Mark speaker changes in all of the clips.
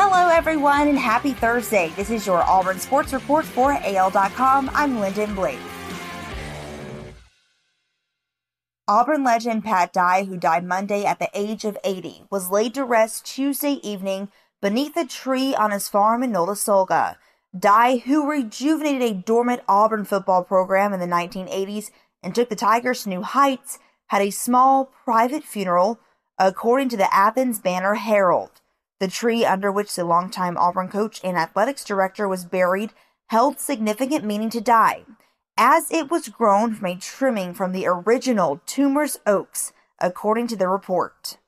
Speaker 1: Hello, everyone, and happy Thursday. This is your Auburn Sports Report for AL.com. I'm Lyndon Blake. Auburn legend Pat Dye, who died Monday at the age of 80, was laid to rest Tuesday evening beneath a tree on his farm in Notasulga. Dye, who rejuvenated a dormant Auburn football program in the 1980s and took the Tigers to new heights, had a small private funeral, according to the Athens Banner Herald. The tree under which the longtime Auburn coach and athletics director was buried held significant meaning to Dye, as it was grown from a trimming from the original Toomer's Oaks, according to the report.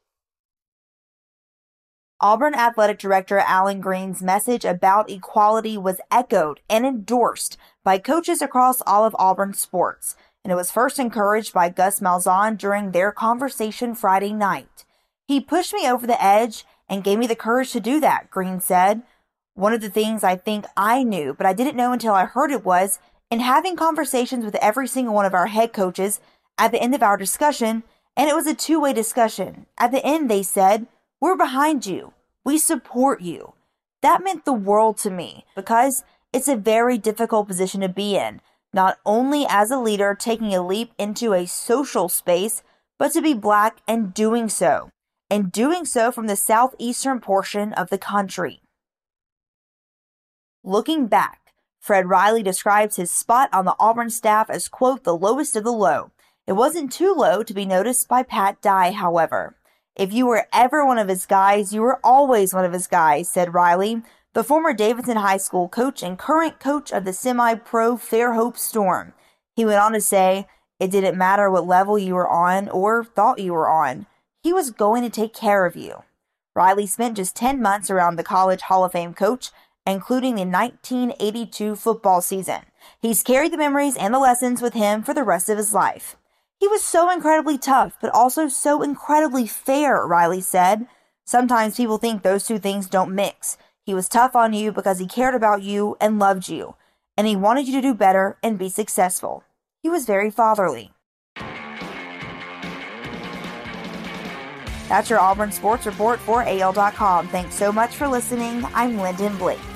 Speaker 1: Auburn Athletic Director Allen Greene's message about equality was echoed and endorsed by coaches across all of Auburn sports, and it was first encouraged by Gus Malzahn during their conversation Friday night. He pushed me over the edge and gave me the courage to do that, Greene said. One of the things I think I knew, but I didn't know until I heard it was in having conversations with every single one of our head coaches at the end of our discussion, and it was a two way discussion. At the end, they said, We're behind you. We support you. That meant the world to me because it's a very difficult position to be in, not only as a leader taking a leap into a social space, but to be black and doing so and doing so from the southeastern portion of the country. Looking back, Fred Riley describes his spot on the Auburn staff as, quote, the lowest of the low. It wasn't too low to be noticed by Pat Dye, however. If you were ever one of his guys, you were always one of his guys, said Riley, the former Davidson High School coach and current coach of the semi pro Fairhope Storm. He went on to say, It didn't matter what level you were on or thought you were on. He was going to take care of you. Riley spent just 10 months around the College Hall of Fame coach, including the 1982 football season. He's carried the memories and the lessons with him for the rest of his life. He was so incredibly tough, but also so incredibly fair, Riley said. Sometimes people think those two things don't mix. He was tough on you because he cared about you and loved you, and he wanted you to do better and be successful. He was very fatherly. That's your Auburn Sports Report for AL.com. Thanks so much for listening. I'm Lyndon Blake.